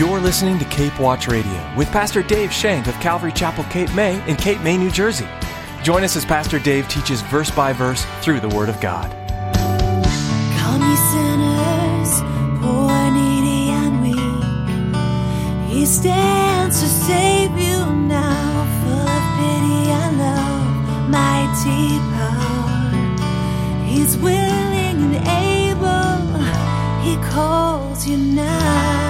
You're listening to Cape Watch Radio with Pastor Dave Shank of Calvary Chapel, Cape May in Cape May, New Jersey. Join us as Pastor Dave teaches verse by verse through the Word of God. Come ye sinners, poor, needy, and weak. He stands to save you now, full of pity and love, mighty power. He's willing and able. He calls you now.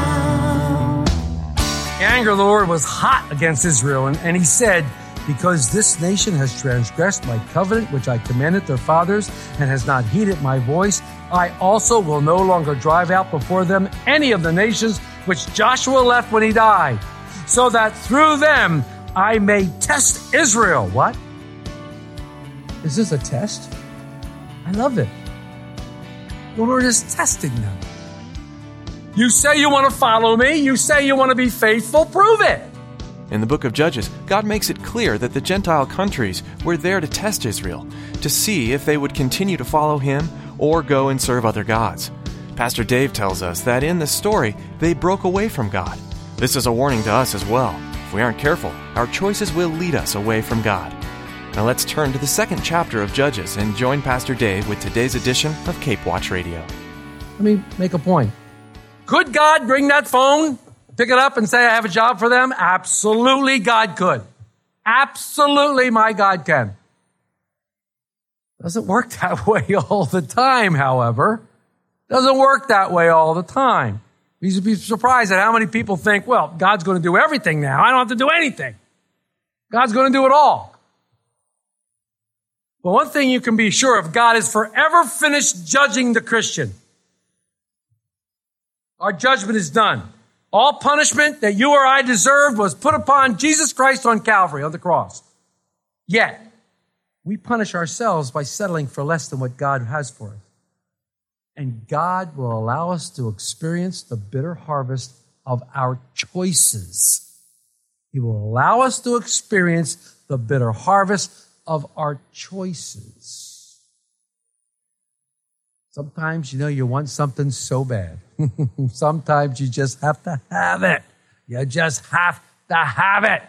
The anger of the Lord was hot against Israel, and, and he said, Because this nation has transgressed my covenant, which I commanded their fathers, and has not heeded my voice, I also will no longer drive out before them any of the nations which Joshua left when he died, so that through them I may test Israel. What? Is this a test? I love it. The Lord is testing them. You say you want to follow me. You say you want to be faithful. Prove it. In the book of Judges, God makes it clear that the Gentile countries were there to test Israel, to see if they would continue to follow him or go and serve other gods. Pastor Dave tells us that in this story, they broke away from God. This is a warning to us as well. If we aren't careful, our choices will lead us away from God. Now let's turn to the second chapter of Judges and join Pastor Dave with today's edition of Cape Watch Radio. Let me make a point. Could God bring that phone, pick it up, and say, I have a job for them? Absolutely, God could. Absolutely, my God can. Doesn't work that way all the time, however. Doesn't work that way all the time. You'd be surprised at how many people think, well, God's going to do everything now. I don't have to do anything. God's going to do it all. But one thing you can be sure of, God is forever finished judging the Christian. Our judgment is done. All punishment that you or I deserved was put upon Jesus Christ on Calvary, on the cross. Yet, we punish ourselves by settling for less than what God has for us. And God will allow us to experience the bitter harvest of our choices. He will allow us to experience the bitter harvest of our choices. Sometimes, you know, you want something so bad. Sometimes you just have to have it. You just have to have it.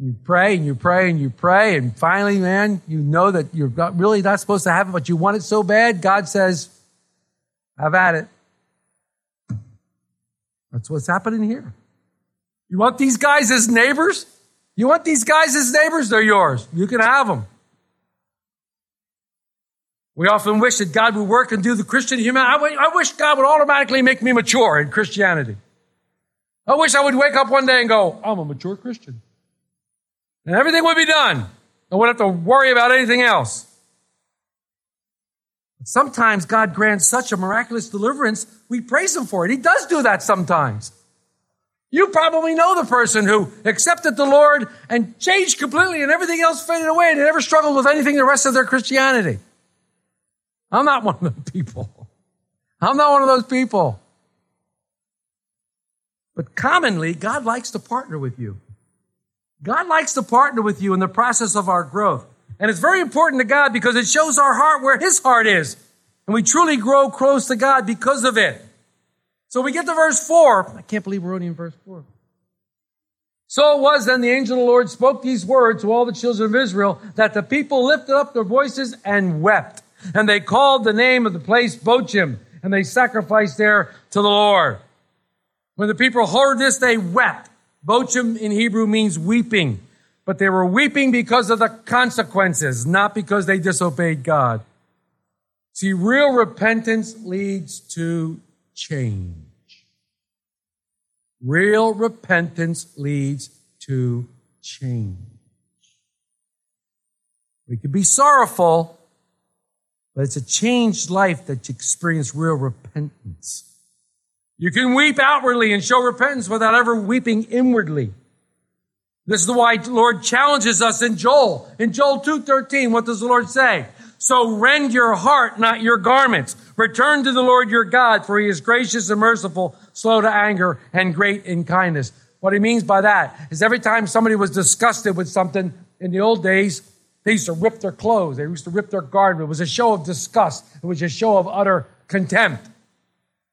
You pray and you pray and you pray, and finally, man, you know that you're not, really not supposed to have it, but you want it so bad. God says, Have at it. That's what's happening here. You want these guys as neighbors? You want these guys as neighbors? They're yours. You can have them. We often wish that God would work and do the Christian human. I wish God would automatically make me mature in Christianity. I wish I would wake up one day and go, I'm a mature Christian. And everything would be done. I wouldn't have to worry about anything else. But sometimes God grants such a miraculous deliverance, we praise Him for it. He does do that sometimes. You probably know the person who accepted the Lord and changed completely and everything else faded away and they never struggled with anything the rest of their Christianity. I'm not one of those people. I'm not one of those people. But commonly, God likes to partner with you. God likes to partner with you in the process of our growth. And it's very important to God because it shows our heart where His heart is. And we truly grow close to God because of it. So we get to verse 4. I can't believe we're only in verse 4. So it was then the angel of the Lord spoke these words to all the children of Israel that the people lifted up their voices and wept. And they called the name of the place Bochim, and they sacrificed there to the Lord. When the people heard this, they wept. Bochim in Hebrew means weeping, but they were weeping because of the consequences, not because they disobeyed God. See, real repentance leads to change. Real repentance leads to change. We could be sorrowful, but it's a changed life that you experience real repentance. You can weep outwardly and show repentance without ever weeping inwardly. This is why the Lord challenges us in Joel. In Joel 2.13, what does the Lord say? So rend your heart, not your garments. Return to the Lord your God, for he is gracious and merciful, slow to anger, and great in kindness. What he means by that is every time somebody was disgusted with something in the old days, they used to rip their clothes. They used to rip their garment. It was a show of disgust. It was a show of utter contempt.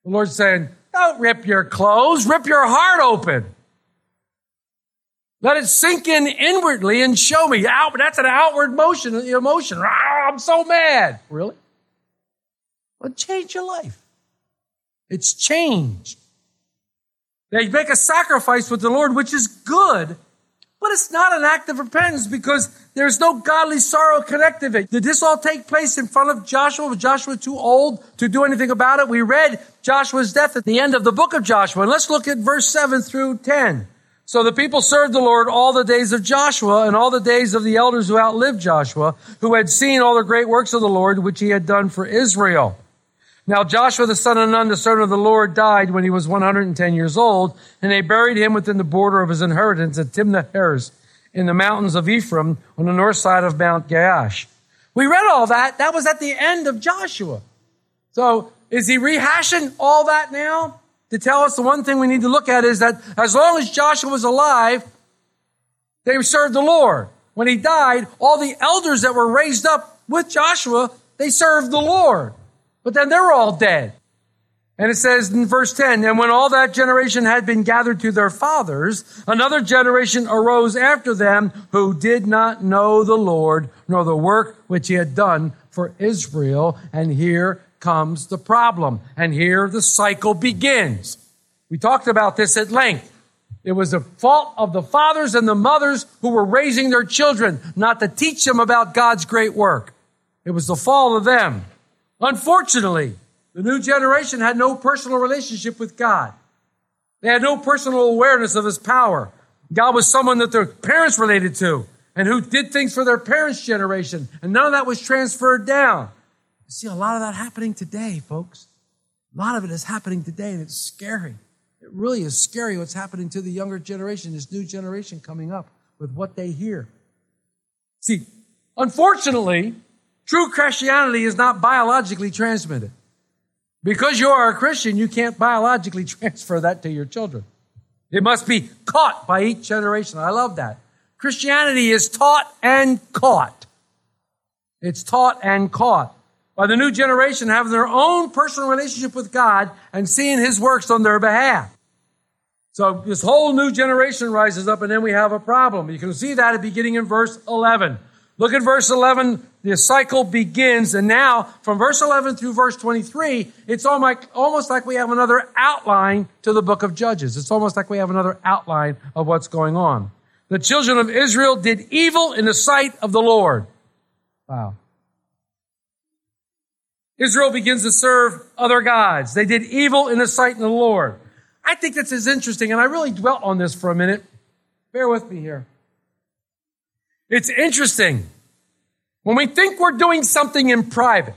The Lord's saying, Don't rip your clothes, rip your heart open. Let it sink in inwardly and show me. Out, that's an outward motion, emotion. Ah, I'm so mad. Really? Well, change your life. It's changed. They make a sacrifice with the Lord, which is good, but it's not an act of repentance because there's no godly sorrow connected to it. Did this all take place in front of Joshua? Was Joshua too old to do anything about it? We read Joshua's death at the end of the book of Joshua. And let's look at verse 7 through 10. So the people served the Lord all the days of Joshua and all the days of the elders who outlived Joshua, who had seen all the great works of the Lord, which he had done for Israel. Now Joshua the son of Nun, the servant of the Lord, died when he was 110 years old, and they buried him within the border of his inheritance at Timnath Heres in the mountains of Ephraim on the north side of Mount Gaash. We read all that. That was at the end of Joshua. So is he rehashing all that now to tell us the one thing we need to look at is that as long as Joshua was alive, they served the Lord. When he died, all the elders that were raised up with Joshua, they served the Lord. But then they're all dead. And it says in verse 10, and when all that generation had been gathered to their fathers, another generation arose after them who did not know the Lord, nor the work which he had done for Israel. And here comes the problem. And here the cycle begins. We talked about this at length. It was the fault of the fathers and the mothers who were raising their children not to teach them about God's great work. It was the fault of them. Unfortunately, the new generation had no personal relationship with God. They had no personal awareness of His power. God was someone that their parents related to and who did things for their parents' generation, and none of that was transferred down. You see a lot of that happening today, folks. A lot of it is happening today, and it's scary. It really is scary what's happening to the younger generation, this new generation coming up with what they hear. See, unfortunately, True Christianity is not biologically transmitted. Because you are a Christian, you can't biologically transfer that to your children. It must be caught by each generation. I love that. Christianity is taught and caught. It's taught and caught by the new generation having their own personal relationship with God and seeing His works on their behalf. So this whole new generation rises up and then we have a problem. You can see that at beginning in verse 11. Look at verse 11. The cycle begins. And now, from verse 11 through verse 23, it's almost like we have another outline to the book of Judges. It's almost like we have another outline of what's going on. The children of Israel did evil in the sight of the Lord. Wow. Israel begins to serve other gods. They did evil in the sight of the Lord. I think this is interesting, and I really dwelt on this for a minute. Bear with me here. It's interesting. When we think we're doing something in private,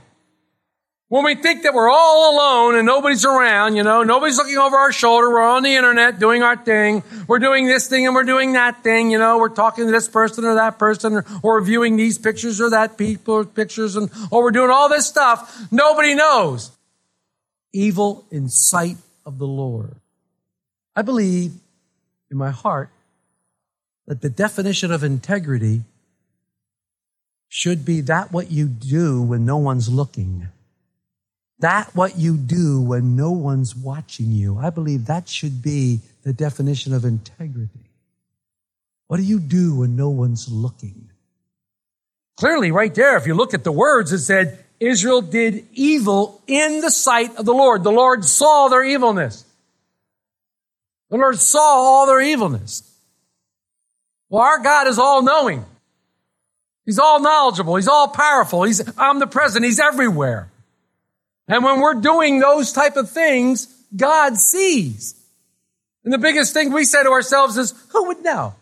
when we think that we're all alone and nobody's around, you know, nobody's looking over our shoulder, we're on the internet doing our thing, we're doing this thing and we're doing that thing, you know, we're talking to this person or that person, or, or viewing these pictures or that people pictures, and or we're doing all this stuff, nobody knows. Evil in sight of the Lord. I believe in my heart that the definition of integrity should be that what you do when no one's looking. That what you do when no one's watching you. I believe that should be the definition of integrity. What do you do when no one's looking? Clearly, right there, if you look at the words, it said, Israel did evil in the sight of the Lord. The Lord saw their evilness. The Lord saw all their evilness. Well, our God is all knowing. He's all knowledgeable. He's all powerful. He's omnipresent. He's everywhere. And when we're doing those type of things, God sees. And the biggest thing we say to ourselves is, who would know?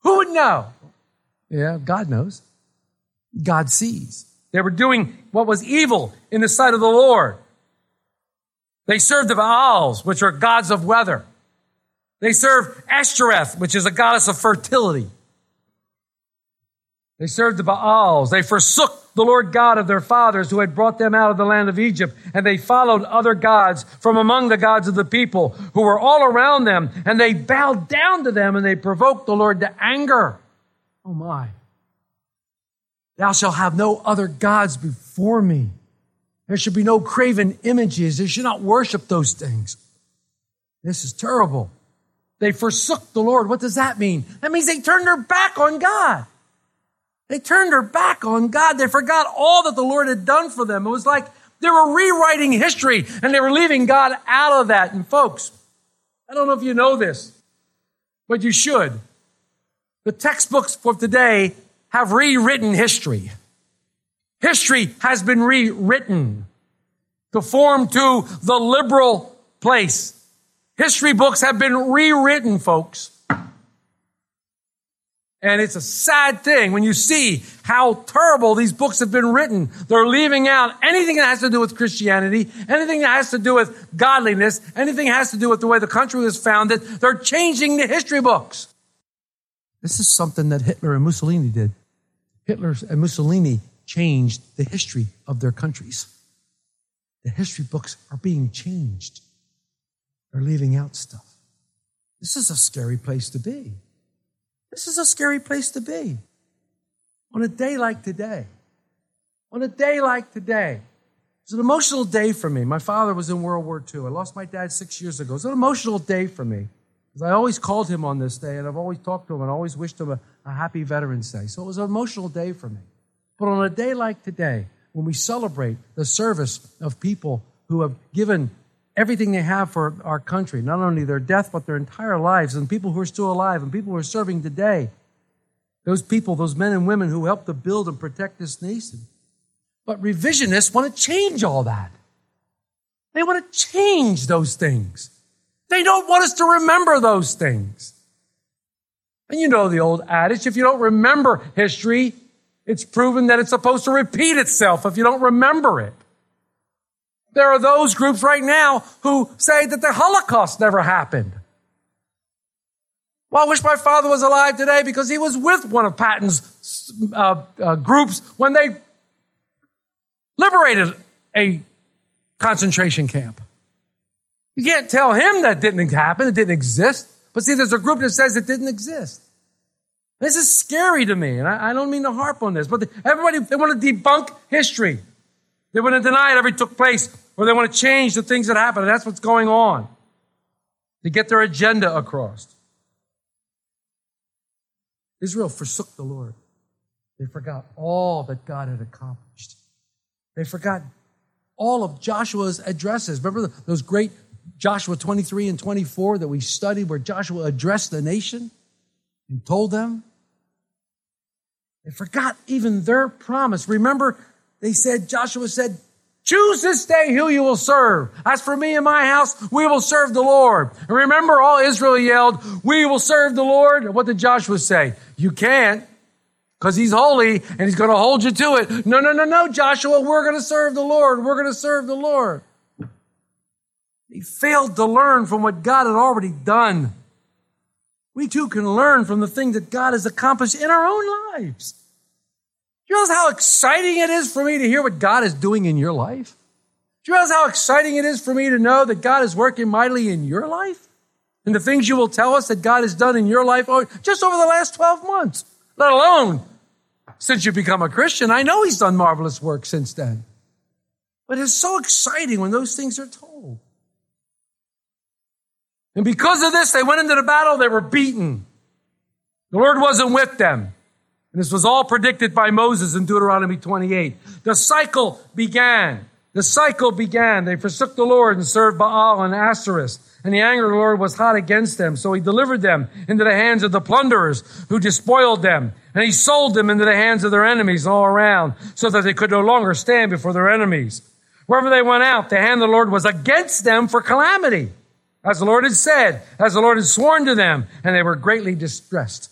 Who would know? Yeah, God knows. God sees. They were doing what was evil in the sight of the Lord. They served the Baals, which are gods of weather. They serve Ashtoreth, which is a goddess of fertility. They served the Baals. They forsook the Lord God of their fathers who had brought them out of the land of Egypt, and they followed other gods from among the gods of the people who were all around them, and they bowed down to them and they provoked the Lord to anger. Oh my. Thou shalt have no other gods before me. There should be no craven images. They should not worship those things. This is terrible. They forsook the Lord. What does that mean? That means they turned their back on God. They turned their back on God. They forgot all that the Lord had done for them. It was like they were rewriting history and they were leaving God out of that. And folks, I don't know if you know this, but you should. The textbooks for today have rewritten history. History has been rewritten to form to the liberal place. History books have been rewritten, folks. And it's a sad thing when you see how terrible these books have been written. They're leaving out anything that has to do with Christianity, anything that has to do with godliness, anything that has to do with the way the country was founded. They're changing the history books. This is something that Hitler and Mussolini did. Hitler and Mussolini changed the history of their countries. The history books are being changed. They're leaving out stuff. This is a scary place to be. This is a scary place to be. On a day like today, on a day like today, it's an emotional day for me. My father was in World War II. I lost my dad six years ago. It's an emotional day for me. Because I always called him on this day, and I've always talked to him and I always wished him a, a happy Veterans Day. So it was an emotional day for me. But on a day like today, when we celebrate the service of people who have given everything they have for our country, not only their death, but their entire lives, and people who are still alive, and people who are serving today, those people, those men and women who helped to build and protect this nation. But revisionists want to change all that. They want to change those things. They don't want us to remember those things. And you know the old adage if you don't remember history, it's proven that it's supposed to repeat itself if you don't remember it. There are those groups right now who say that the Holocaust never happened. Well, I wish my father was alive today because he was with one of Patton's uh, uh, groups when they liberated a concentration camp. You can't tell him that didn't happen, it didn't exist. But see, there's a group that says it didn't exist. This is scary to me, and I, I don't mean to harp on this, but the, everybody, they want to debunk history. They want to deny it ever took place, or they want to change the things that happened, and that's what's going on to get their agenda across. Israel forsook the Lord. They forgot all that God had accomplished. They forgot all of Joshua's addresses. Remember those great Joshua 23 and 24 that we studied where Joshua addressed the nation and told them. They forgot even their promise. Remember, they said, Joshua said, Choose this day who you will serve. As for me and my house, we will serve the Lord. And remember, all Israel yelled, We will serve the Lord. What did Joshua say? You can't, because he's holy and he's going to hold you to it. No, no, no, no, Joshua, we're going to serve the Lord. We're going to serve the Lord. He failed to learn from what God had already done. We too can learn from the thing that God has accomplished in our own lives. Do you realize how exciting it is for me to hear what God is doing in your life? Do you realize how exciting it is for me to know that God is working mightily in your life? And the things you will tell us that God has done in your life just over the last 12 months, let alone since you've become a Christian. I know He's done marvelous work since then. But it's so exciting when those things are told. And because of this, they went into the battle, they were beaten. The Lord wasn't with them. And this was all predicted by Moses in Deuteronomy 28. The cycle began. The cycle began. They forsook the Lord and served Baal and Ashtoreth. And the anger of the Lord was hot against them. So he delivered them into the hands of the plunderers who despoiled them. And he sold them into the hands of their enemies all around so that they could no longer stand before their enemies. Wherever they went out, the hand of the Lord was against them for calamity as the Lord had said, as the Lord had sworn to them, and they were greatly distressed.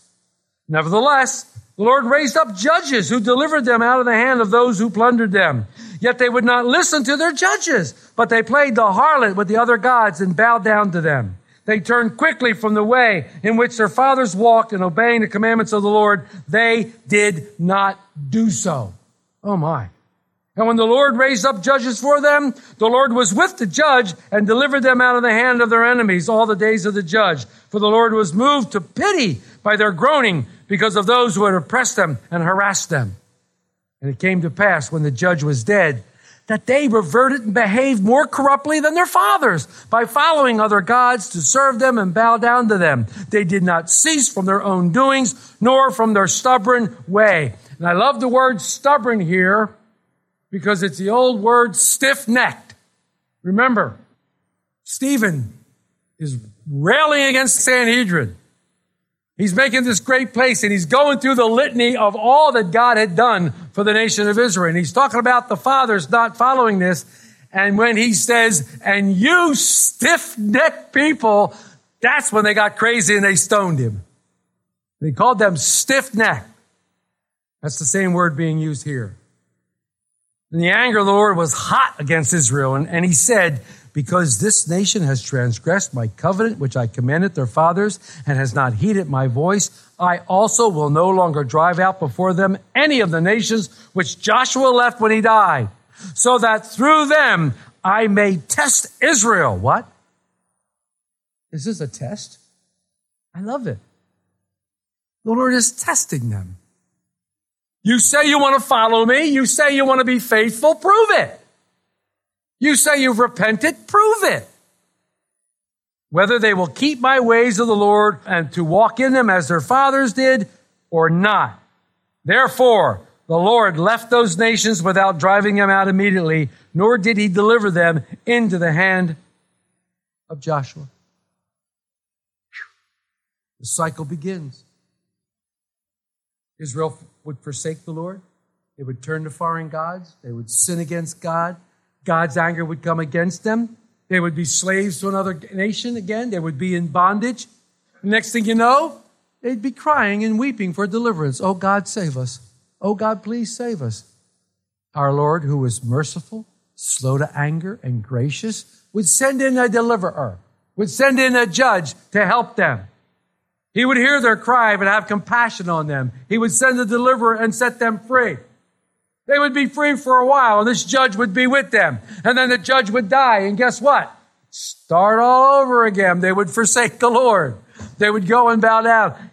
Nevertheless, the Lord raised up judges who delivered them out of the hand of those who plundered them. Yet they would not listen to their judges, but they played the harlot with the other gods and bowed down to them. They turned quickly from the way in which their fathers walked in obeying the commandments of the Lord. They did not do so. Oh my. And when the Lord raised up judges for them, the Lord was with the judge and delivered them out of the hand of their enemies all the days of the judge. For the Lord was moved to pity by their groaning because of those who had oppressed them and harassed them. And it came to pass when the judge was dead that they reverted and behaved more corruptly than their fathers by following other gods to serve them and bow down to them. They did not cease from their own doings, nor from their stubborn way. And I love the word stubborn here because it's the old word stiff necked. Remember, Stephen is railing against Sanhedrin. He's making this great place and he's going through the litany of all that God had done for the nation of Israel. And he's talking about the fathers not following this. And when he says, and you stiff necked people, that's when they got crazy and they stoned him. They called them stiff necked. That's the same word being used here. And the anger of the Lord was hot against Israel. And, and he said, because this nation has transgressed my covenant, which I commanded their fathers, and has not heeded my voice, I also will no longer drive out before them any of the nations which Joshua left when he died, so that through them I may test Israel. What? Is this a test? I love it. The Lord is testing them. You say you want to follow me. You say you want to be faithful. Prove it. You say you've repented, prove it. Whether they will keep my ways of the Lord and to walk in them as their fathers did or not. Therefore, the Lord left those nations without driving them out immediately, nor did he deliver them into the hand of Joshua. The cycle begins. Israel would forsake the Lord. They would turn to foreign gods. They would sin against God. God's anger would come against them. They would be slaves to another nation again. They would be in bondage. next thing you know, they'd be crying and weeping for deliverance. Oh, God, save us. Oh, God, please save us. Our Lord, who was merciful, slow to anger, and gracious, would send in a deliverer, would send in a judge to help them. He would hear their cry and have compassion on them. He would send a deliverer and set them free. They would be free for a while and this judge would be with them. And then the judge would die. And guess what? Start all over again. They would forsake the Lord. They would go and bow down.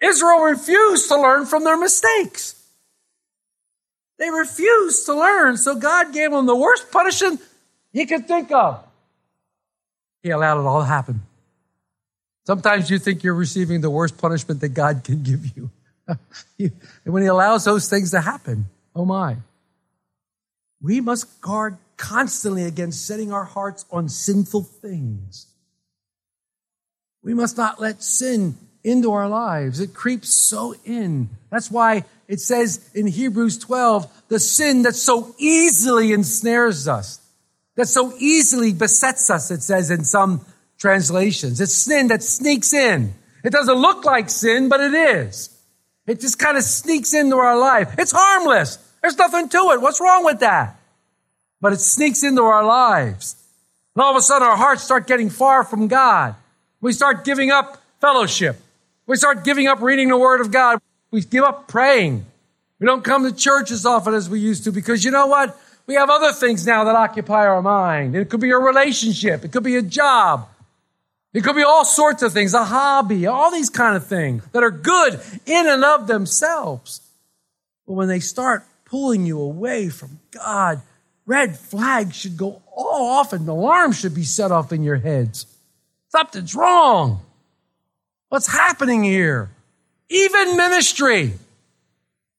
Israel refused to learn from their mistakes. They refused to learn. So God gave them the worst punishment he could think of. He allowed it all to happen. Sometimes you think you're receiving the worst punishment that God can give you. when he allows those things to happen, oh my. We must guard constantly against setting our hearts on sinful things. We must not let sin into our lives. It creeps so in. That's why it says in Hebrews 12, the sin that so easily ensnares us, that so easily besets us, it says in some translations. It's sin that sneaks in. It doesn't look like sin, but it is. It just kind of sneaks into our life. It's harmless. There's nothing to it. What's wrong with that? But it sneaks into our lives. And all of a sudden our hearts start getting far from God. We start giving up fellowship. We start giving up reading the Word of God. We give up praying. We don't come to church as often as we used to because you know what? We have other things now that occupy our mind. It could be a relationship. It could be a job. It could be all sorts of things, a hobby, all these kind of things that are good in and of themselves. But when they start pulling you away from God, red flags should go all off and alarms should be set off in your heads. Something's wrong. What's happening here? Even ministry.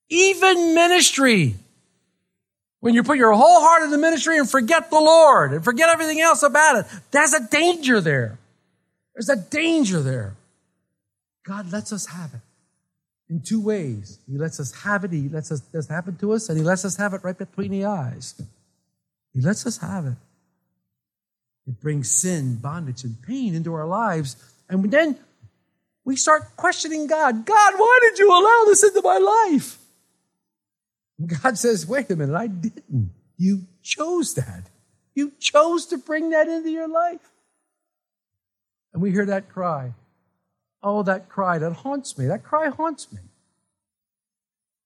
Even ministry. When you put your whole heart in the ministry and forget the Lord and forget everything else about it, there's a danger there. There's a danger there. God lets us have it in two ways. He lets us have it, He lets us this happen to us, and He lets us have it right between the eyes. He lets us have it. It brings sin, bondage, and pain into our lives. And then we start questioning God. God, why did you allow this into my life? And God says, wait a minute, I didn't. You chose that. You chose to bring that into your life. And we hear that cry. Oh, that cry that haunts me. That cry haunts me.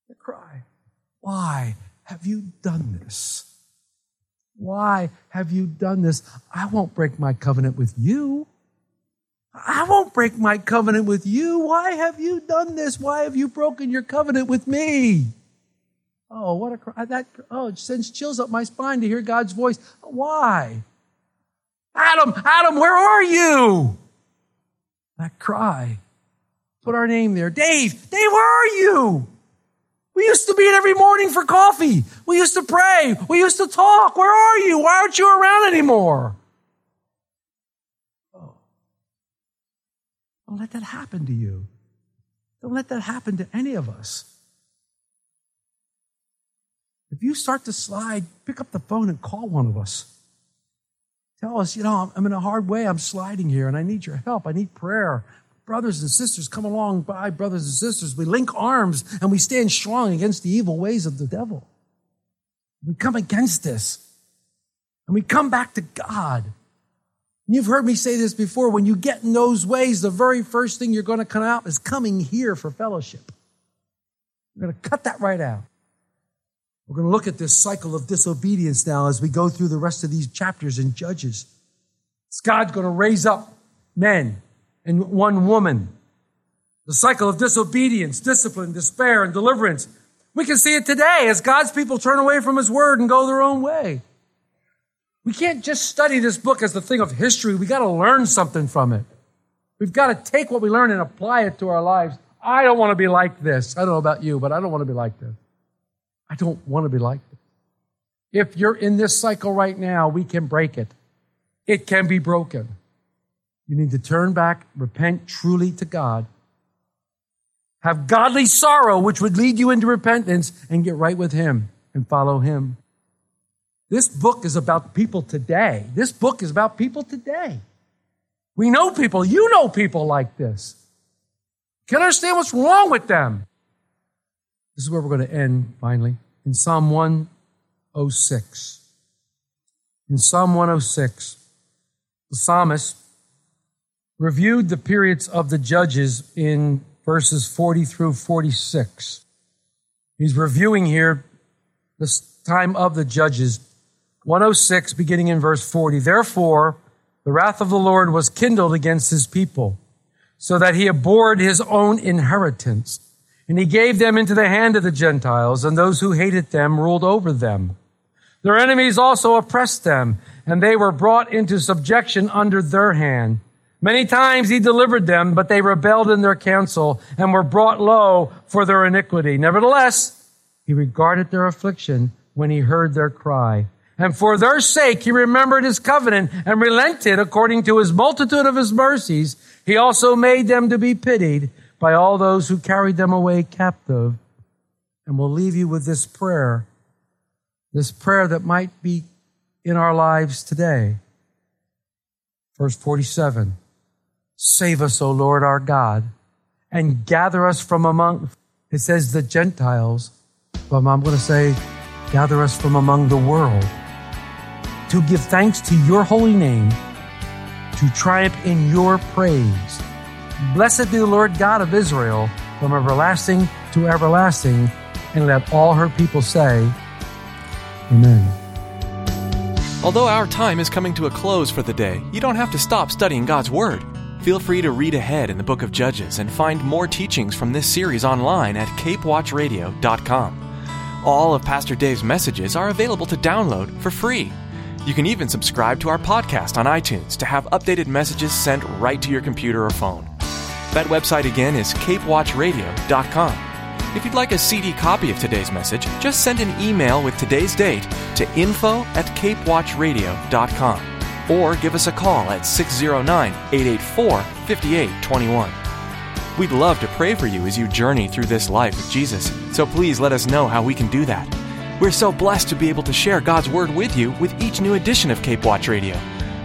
The cry. Why have you done this? Why have you done this? I won't break my covenant with you. I won't break my covenant with you. Why have you done this? Why have you broken your covenant with me? Oh, what a cry. That, oh, it sends chills up my spine to hear God's voice. Why? Adam, Adam, where are you? That cry. Put our name there. Dave, Dave, where are you? We used to meet every morning for coffee. We used to pray. We used to talk. Where are you? Why aren't you around anymore? Oh. Don't let that happen to you. Don't let that happen to any of us. If you start to slide, pick up the phone and call one of us. Tell us, you know, I'm in a hard way. I'm sliding here and I need your help. I need prayer. Brothers and sisters, come along by, brothers and sisters. We link arms and we stand strong against the evil ways of the devil. We come against this and we come back to God. And you've heard me say this before. When you get in those ways, the very first thing you're going to come out is coming here for fellowship. We're going to cut that right out. We're going to look at this cycle of disobedience now as we go through the rest of these chapters in Judges. It's God's going to raise up men and one woman. The cycle of disobedience, discipline, despair, and deliverance. We can see it today as God's people turn away from His Word and go their own way. We can't just study this book as the thing of history. We got to learn something from it. We've got to take what we learn and apply it to our lives. I don't want to be like this. I don't know about you, but I don't want to be like this. I don't want to be like this. If you're in this cycle right now, we can break it. It can be broken. You need to turn back, repent truly to God, have godly sorrow, which would lead you into repentance, and get right with Him and follow Him. This book is about people today. This book is about people today. We know people, you know people like this. Can understand what's wrong with them. This is where we're going to end finally in Psalm 106. In Psalm 106, the psalmist reviewed the periods of the judges in verses 40 through 46. He's reviewing here the time of the judges. 106, beginning in verse 40. Therefore, the wrath of the Lord was kindled against his people, so that he abhorred his own inheritance and he gave them into the hand of the Gentiles, and those who hated them ruled over them. Their enemies also oppressed them, and they were brought into subjection under their hand. Many times he delivered them, but they rebelled in their counsel and were brought low for their iniquity. Nevertheless, he regarded their affliction when he heard their cry. And for their sake he remembered his covenant and relented according to his multitude of his mercies. He also made them to be pitied by all those who carried them away captive. And we'll leave you with this prayer, this prayer that might be in our lives today. Verse 47 Save us, O Lord our God, and gather us from among, it says the Gentiles, but I'm going to say, gather us from among the world to give thanks to your holy name, to triumph in your praise. Blessed be the Lord God of Israel from everlasting to everlasting. And let all her people say, Amen. Although our time is coming to a close for the day, you don't have to stop studying God's Word. Feel free to read ahead in the book of Judges and find more teachings from this series online at capewatchradio.com. All of Pastor Dave's messages are available to download for free. You can even subscribe to our podcast on iTunes to have updated messages sent right to your computer or phone. That website again is capewatchradio.com. If you'd like a CD copy of today's message, just send an email with today's date to info at capewatchradio.com or give us a call at 609 884 5821. We'd love to pray for you as you journey through this life with Jesus, so please let us know how we can do that. We're so blessed to be able to share God's Word with you with each new edition of Cape Watch Radio.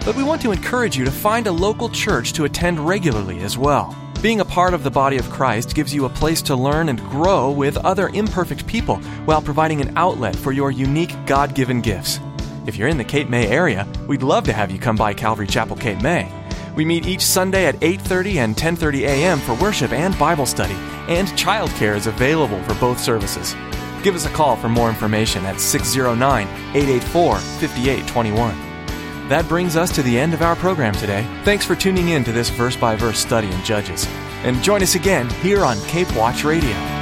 But we want to encourage you to find a local church to attend regularly as well. Being a part of the body of Christ gives you a place to learn and grow with other imperfect people while providing an outlet for your unique God given gifts. If you're in the Cape May area, we'd love to have you come by Calvary Chapel Cape May. We meet each Sunday at 8:30 and 10:30 a.m. for worship and Bible study, and childcare is available for both services. Give us a call for more information at 609-884-5821. That brings us to the end of our program today. Thanks for tuning in to this verse by verse study in Judges. And join us again here on Cape Watch Radio.